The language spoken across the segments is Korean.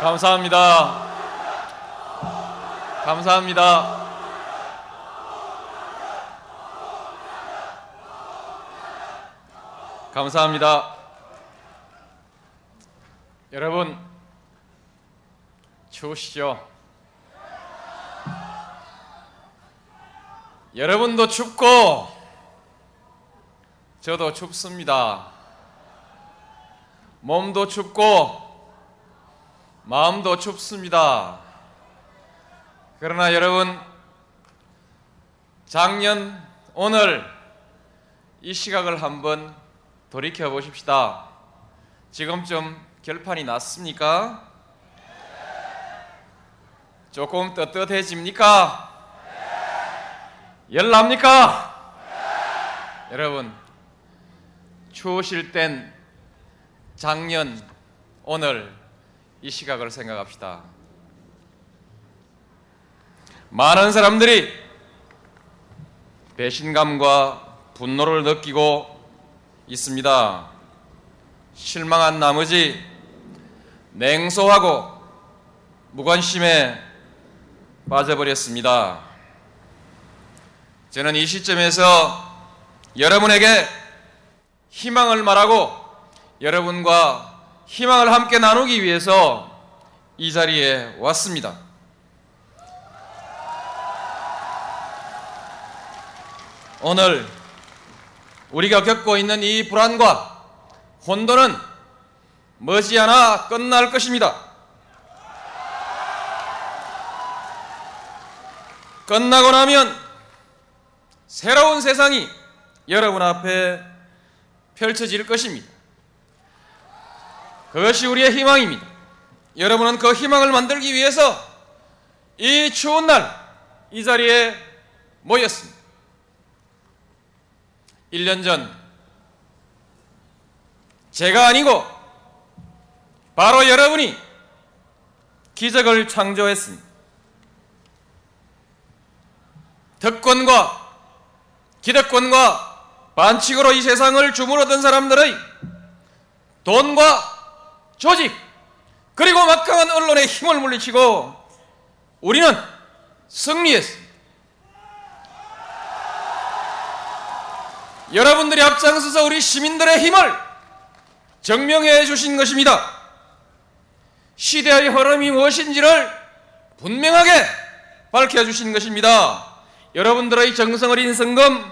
감사합니다. 감사합니다. 감사합니다. 여러분, 추우시죠? 여러분도 춥고, 저도 춥습니다. 몸도 춥고, 마음도 춥습니다. 그러나 여러분, 작년, 오늘 이 시각을 한번 돌이켜 보십시다. 지금쯤 결판이 났습니까? 조금 떳떳해집니까? 열납니까? 여러분, 추우실 땐 작년, 오늘 이 시각을 생각합시다. 많은 사람들이 배신감과 분노를 느끼고 있습니다. 실망한 나머지 냉소하고 무관심에 빠져버렸습니다. 저는 이 시점에서 여러분에게 희망을 말하고 여러분과 희망을 함께 나누기 위해서 이 자리에 왔습니다. 오늘 우리가 겪고 있는 이 불안과 혼돈은 머지않아 끝날 것입니다. 끝나고 나면 새로운 세상이 여러분 앞에 펼쳐질 것입니다. 그것이 우리의 희망입니다. 여러분은 그 희망을 만들기 위해서 이 추운 날 이 자리에 모였습니다. 1년 전 제가 아니고 바로 여러분이 기적을 창조했습니다. 득권과 기득권과 반칙으로 이 세상을 주물었던 사람들의 돈과 조직 그리고 막강한 언론의 힘을 물리치고 우리는 승리했습니다. 여러분들이 앞장서서 우리 시민들의 힘을 증명해 주신 것입니다. 시대의 흐름이 무엇인지를 분명하게 밝혀주신 것입니다. 여러분들의 정성 어린 성금,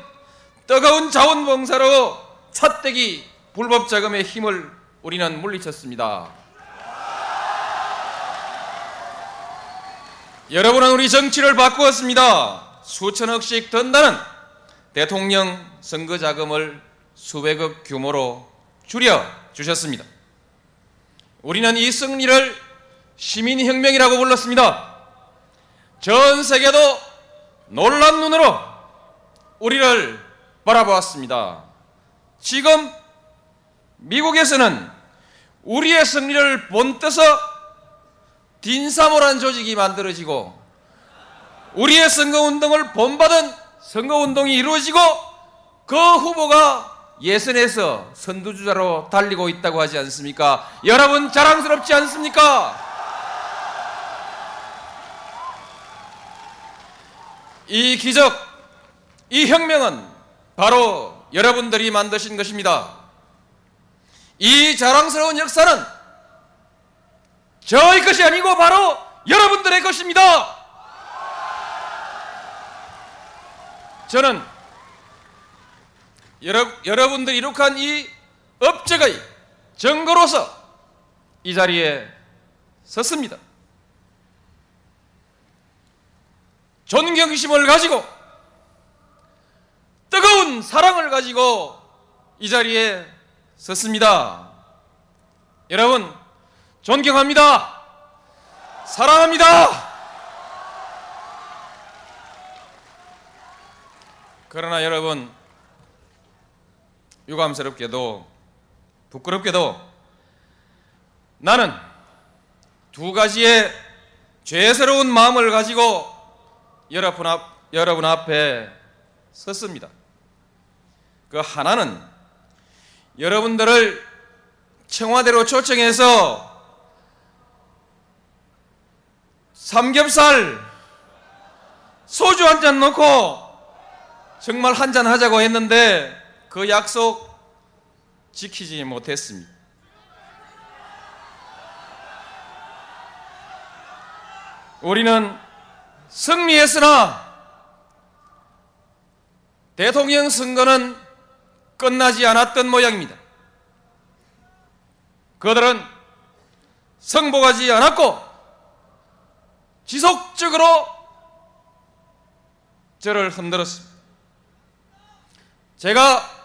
뜨거운 자원봉사로 삿대기 불법 자금의 힘을 우리는 물리쳤습니다. 여러분은 우리 정치를 바꾸었습니다. 수천억씩 든다는 대통령 선거 자금을 수백억 규모로 줄여 주셨습니다. 우리는 이 승리를 시민혁명이라고 불렀습니다. 전 세계도 놀란 눈으로 우리를 바라보았습니다. 지금 미국에서는 우리의 승리를 본떠서 딘사모란 조직이 만들어지고 우리의 선거운동을 본받은 선거운동이 이루어지고 그 후보가 예선에서 선두주자로 달리고 있다고 하지 않습니까? 여러분 자랑스럽지 않습니까? 이 기적, 이 혁명은 바로 여러분들이 만드신 것입니다. 이 자랑스러운 역사는 저의 것이 아니고 바로 여러분들의 것입니다. 저는 여러, 여러분들이 이룩한 이 업적의 증거로서 이 자리에 섰습니다. 존경심을 가지고 뜨거운 사랑을 가지고 이 자리에 섰습니다. 여러분, 존경합니다. 사랑합니다. 그러나 여러분, 유감스럽게도 부끄럽게도 나는 두 가지의 죄스러운 마음을 가지고 여러분, 앞, 여러분 앞에 섰습니다. 그 하나는 여러분들을 청와대로 초청해서 삼겹살 소주 한 잔 넣고 정말 한 잔 하자고 했는데 그 약속 지키지 못했습니다. 우리는 승리했으나 대통령 선거는 끝나지 않았던 모양입니다. 그들은 성복하지 않았고 지속적으로 저를 흔들었습니다. 제가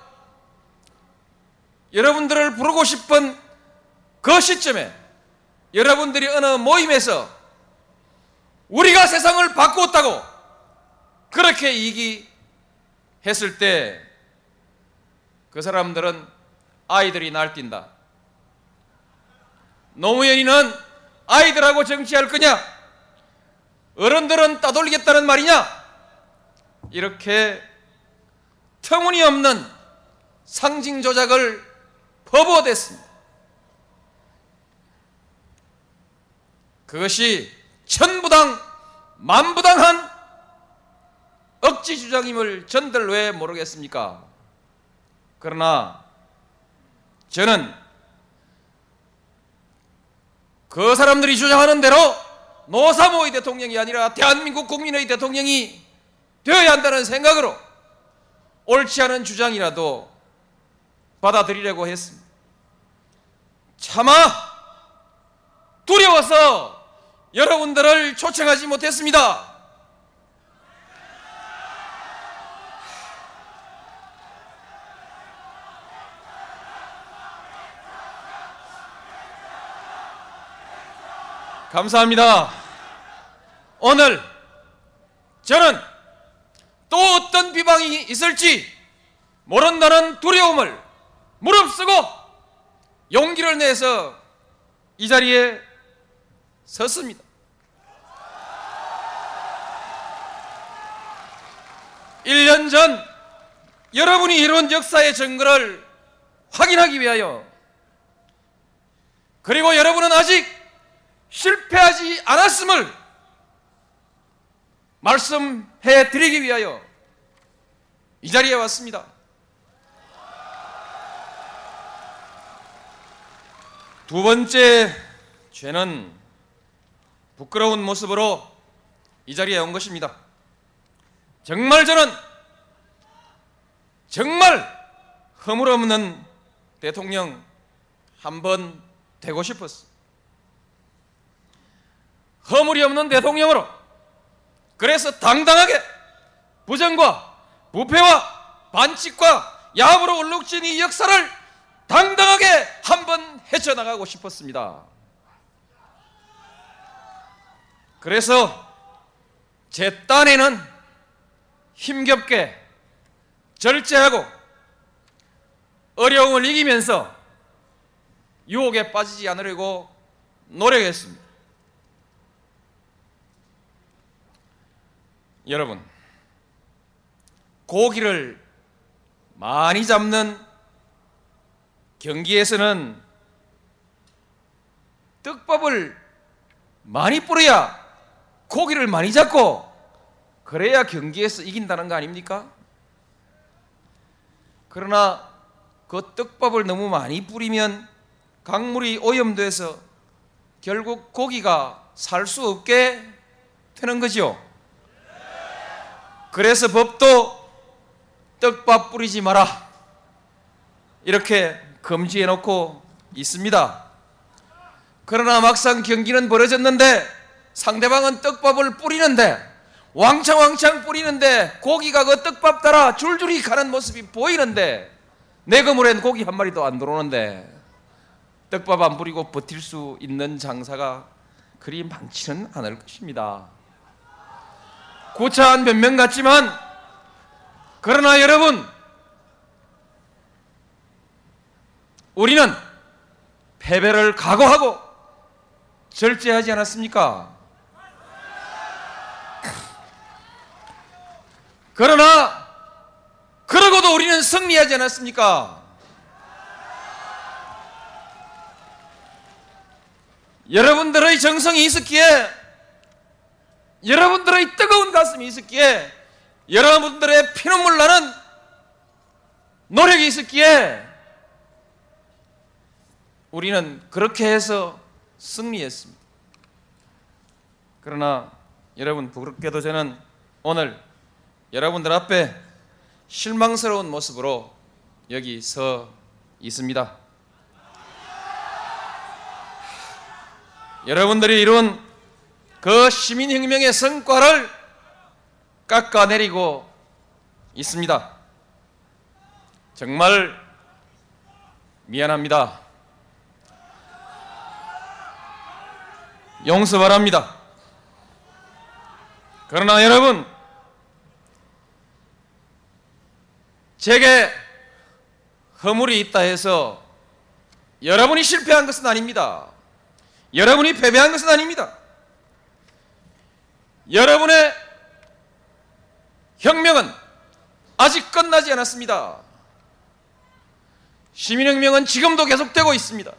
여러분들을 부르고 싶은 그 시점에 여러분들이 어느 모임에서 우리가 세상을 바꾸었다고 그렇게 얘기했을 때 그 사람들은 아이들이 날뛴다. 노무현이는 아이들하고 정치할 거냐? 어른들은 따돌리겠다는 말이냐? 이렇게 터무니없는 상징 조작을 퍼부어댔습니다. 그것이 천부당 만부당한 억지 주장임을 전들 왜 모르겠습니까? 그러나 저는 그 사람들이 주장하는 대로 노사모의 대통령이 아니라 대한민국 국민의 대통령이 되어야 한다는 생각으로 옳지 않은 주장이라도 받아들이려고 했습니다. 차마 두려워서 여러분들을 초청하지 못했습니다. 감사합니다. 오늘 저는 또 어떤 비방이 있을지 모른다는 두려움을 무릅쓰고 용기를 내서 이 자리에 섰습니다. 1년 전 여러분이 이룬 역사의 증거를 확인하기 위하여 그리고 여러분은 아직 실패하지 않았음을 말씀해 드리기 위하여 이 자리에 왔습니다. 두 번째 죄는 부끄러운 모습으로 이 자리에 온 것입니다. 정말 저는 정말 허물없는 대통령 한 번 되고 싶었어. 허물이 없는 대통령으로 그래서 당당하게 부정과 부패와 반칙과 야합으로 얼룩진 이 역사를 당당하게 한번 헤쳐나가고 싶었습니다. 그래서 제 딴에는 힘겹게 절제하고 어려움을 이기면서 유혹에 빠지지 않으려고 노력했습니다. 여러분, 고기를 많이 잡는 경기에서는 떡밥을 많이 뿌려야 고기를 많이 잡고 그래야 경기에서 이긴다는 거 아닙니까? 그러나 그 떡밥을 너무 많이 뿌리면 강물이 오염돼서 결국 고기가 살 수 없게 되는 거죠. 그래서 법도 떡밥 뿌리지 마라. 이렇게 금지해 놓고 있습니다. 그러나 막상 경기는 벌어졌는데 상대방은 떡밥을 뿌리는데 왕창왕창 뿌리는데 고기가 그 떡밥 따라 줄줄이 가는 모습이 보이는데 내 그물엔 고기 한 마리도 안 들어오는데 떡밥 안 뿌리고 버틸 수 있는 장사가 그리 많지는 않을 것입니다. 고차한 변명 같지만 그러나 여러분 우리는 패배를 각오하고 절제하지 않았습니까? 그러나 그러고도 우리는 승리하지 않았습니까? 여러분들의 정성이 있었기에 여러분들의 뜨거운 가슴이 있었기에 여러분들의 피눈물 나는 노력이 있었기에 우리는 그렇게 해서 승리했습니다. 그러나 여러분 부끄럽게도 저는 오늘 여러분들 앞에 실망스러운 모습으로 여기 서 있습니다. 여러분들이 이룬 그 시민혁명의 성과를 깎아내리고 있습니다. 정말 미안합니다. 용서 바랍니다. 그러나 여러분, 제게 허물이 있다 해서 여러분이 실패한 것은 아닙니다. 여러분이 패배한 것은 아닙니다. 여러분의 혁명은 아직 끝나지 않았습니다. 시민혁명은 지금도 계속되고 있습니다.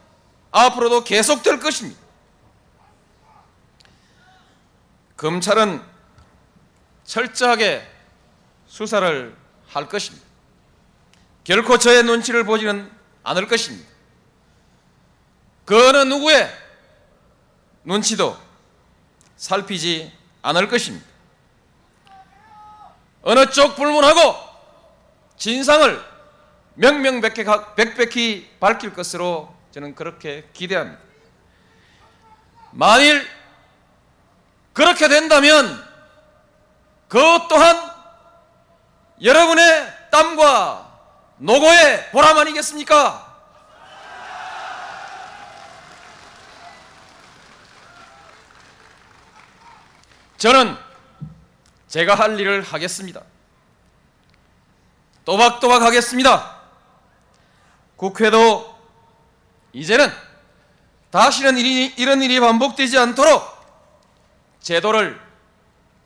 앞으로도 계속될 것입니다. 검찰은 철저하게 수사를 할 것입니다. 결코 저의 눈치를 보지는 않을 것입니다. 그 어느 누구의 눈치도 살피지 않을 것입니다. 어느 쪽 불문하고 진상을 명명백백히 밝힐 것으로 저는 그렇게 기대합니다. 만일 그렇게 된다면 그 또한 여러분의 땀과 노고의 보람 아니겠습니까? 저는 제가 할 일을 하겠습니다. 또박또박 하겠습니다. 국회도 이제는 다시는 일이, 이런 일이 반복되지 않도록 제도를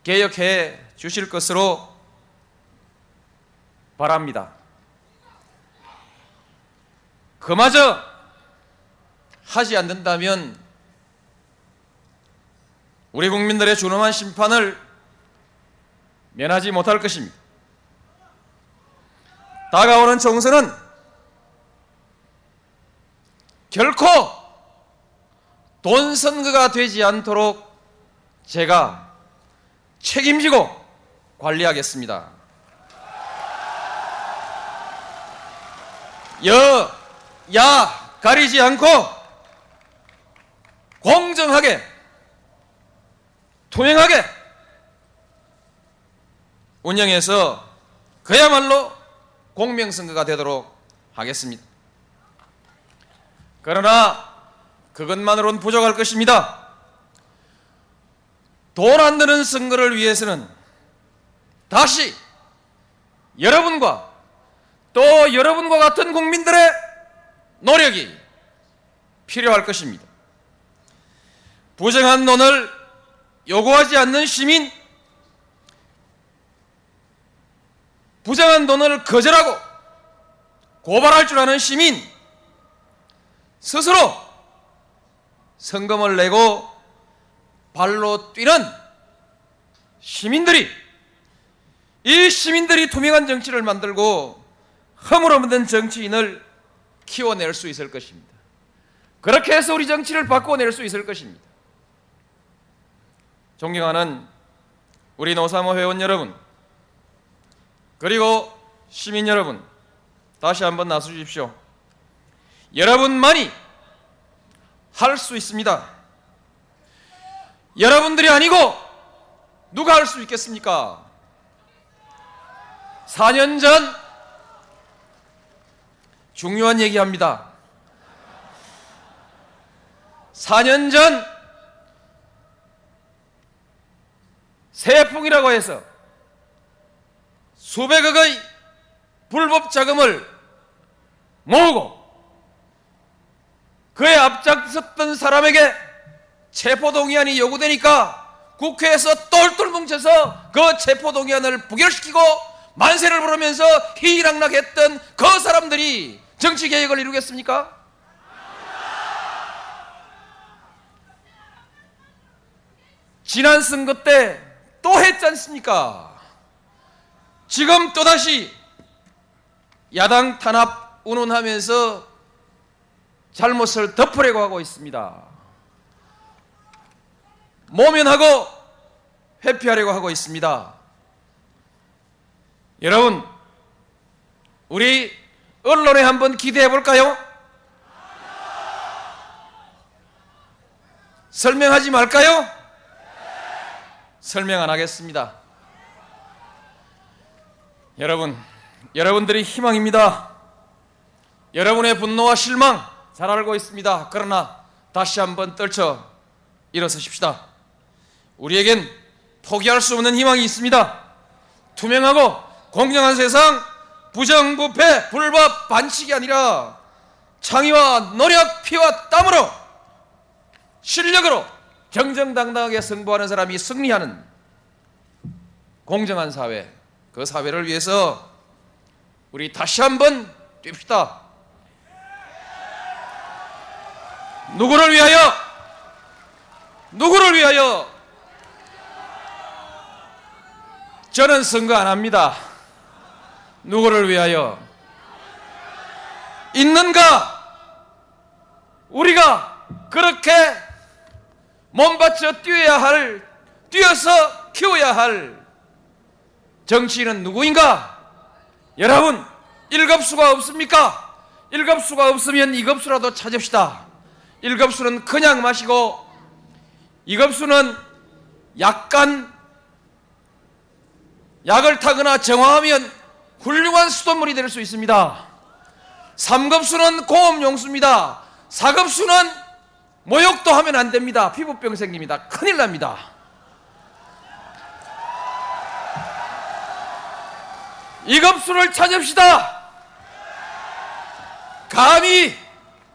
개혁해 주실 것으로 바랍니다. 그마저 하지 않는다면 우리 국민들의 준엄한 심판을 면하지 못할 것입니다. 다가오는 총선은 결코 돈 선거가 되지 않도록 제가 책임지고 관리하겠습니다. 여, 야 가리지 않고 공정하게 투명하게 운영해서 그야말로 공명선거가 되도록 하겠습니다. 그러나 그것만으로는 부족할 것입니다. 돈 안 드는 선거를 위해서는 다시 여러분과 또 여러분과 같은 국민들의 노력이 필요할 것입니다. 부정한 돈을 요구하지 않는 시민, 부정한 돈을 거절하고 고발할 줄 아는 시민, 스스로 성금을 내고 발로 뛰는 시민들이 이 시민들이 투명한 정치를 만들고 허물 없는 정치인을 키워낼 수 있을 것입니다. 그렇게 해서 우리 정치를 바꿔낼 수 있을 것입니다. 존경하는 우리 노사모 회원 여러분, 그리고 시민 여러분, 다시 한번 나서주십시오. 여러분만이 할 수 있습니다. 여러분들이 아니고 누가 할 수 있겠습니까? 4년 전 중요한 얘기합니다. 4년 전 세풍이라고 해서 수백억의 불법 자금을 모으고 그에 앞장섰던 사람에게 체포동의안이 요구되니까 국회에서 똘똘 뭉쳐서 그 체포동의안을 부결시키고 만세를 부르면서 희락락했던 그 사람들이 정치개혁을 이루겠습니까? 지난 선거 때 또 했지 않습니까? 지금 또다시 야당 탄압 운운하면서 잘못을 덮으려고 하고 있습니다. 모면하고 회피하려고 하고 있습니다. 여러분, 우리 언론에 한번 기대해 볼까요? 설명하지 말까요? 설명 안 하겠습니다. 여러분, 여러분들이 희망입니다. 여러분의 분노와 실망 잘 알고 있습니다. 그러나 다시 한번 떨쳐 일어서십시다. 우리에겐 포기할 수 없는 희망이 있습니다. 투명하고 공정한 세상, 부정부패, 불법 반칙이 아니라 창의와 노력, 피와 땀으로 실력으로 정정당당하게 승부하는 사람이 승리하는 공정한 사회, 그 사회를 위해서 우리 다시 한번 뜁시다. 누구를 위하여? 누구를 위하여? 저는 선거 안 합니다. 누구를 위하여? 있는가? 우리가 그렇게 몸바쳐 뛰어야 할, 뛰어서 키워야 할 정치인은 누구인가? 여러분, 일급수가 없습니까? 일급수가 없으면 이급수라도 찾읍시다. 일급수는 그냥 마시고, 이급수는 약간 약을 타거나 정화하면 훌륭한 수돗물이 될 수 있습니다. 삼급수는 고음용수입니다. 사급수는 모욕도 하면 안 됩니다. 피부병 생깁니다. 큰일 납니다. 이급수를 찾읍시다. 감히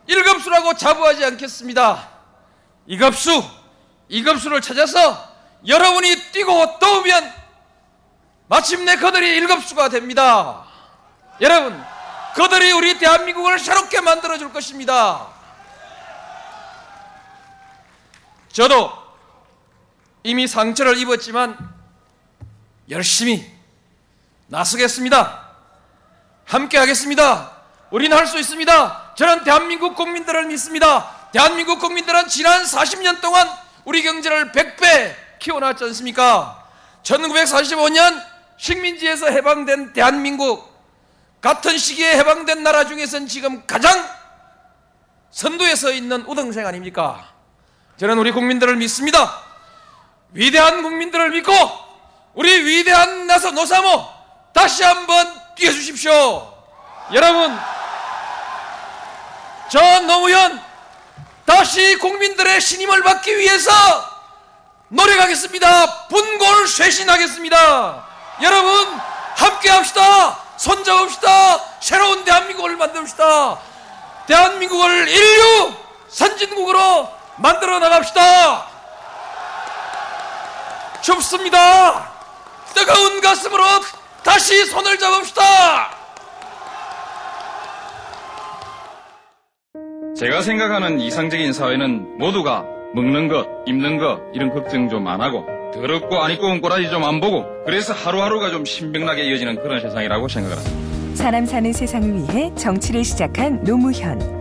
일급수라고 자부하지 않겠습니다. 이급수, 이급수를 찾아서 여러분이 뛰고 떠오면 마침내 그들이 일급수가 됩니다. 여러분, 그들이 우리 대한민국을 새롭게 만들어 줄 것입니다. 저도 이미 상처를 입었지만 열심히 나서겠습니다. 함께 하겠습니다. 우리는 할 수 있습니다. 저는 대한민국 국민들을 믿습니다. 대한민국 국민들은 지난 40년 동안 우리 경제를 100배 키워놨지 않습니까? 1945년 식민지에서 해방된 대한민국 같은 시기에 해방된 나라 중에선 지금 가장 선두에 서 있는 우등생 아닙니까? 저는 우리 국민들을 믿습니다. 위대한 국민들을 믿고 우리 위대한 나서 노사모 다시 한번 뛰어주십시오. 여러분, 저 노무현 다시 국민들의 신임을 받기 위해서 노력하겠습니다. 분골 쇄신하겠습니다. 여러분 함께 합시다. 손잡읍시다. 새로운 대한민국을 만듭시다. 대한민국을 인류 선진국으로 만들어 나갑시다. 춥습니다. 뜨거운 가슴으로 다시 손을 잡읍시다. 제가 생각하는 이상적인 사회는 모두가 먹는 것, 입는 것 이런 걱정 좀 안 하고 더럽고 안 입고 온 꼬라지 좀 안 보고 그래서 하루하루가 좀 신명나게 이어지는 그런 세상이라고 생각을 합니다. 사람 사는 세상을 위해 정치를 시작한 노무현.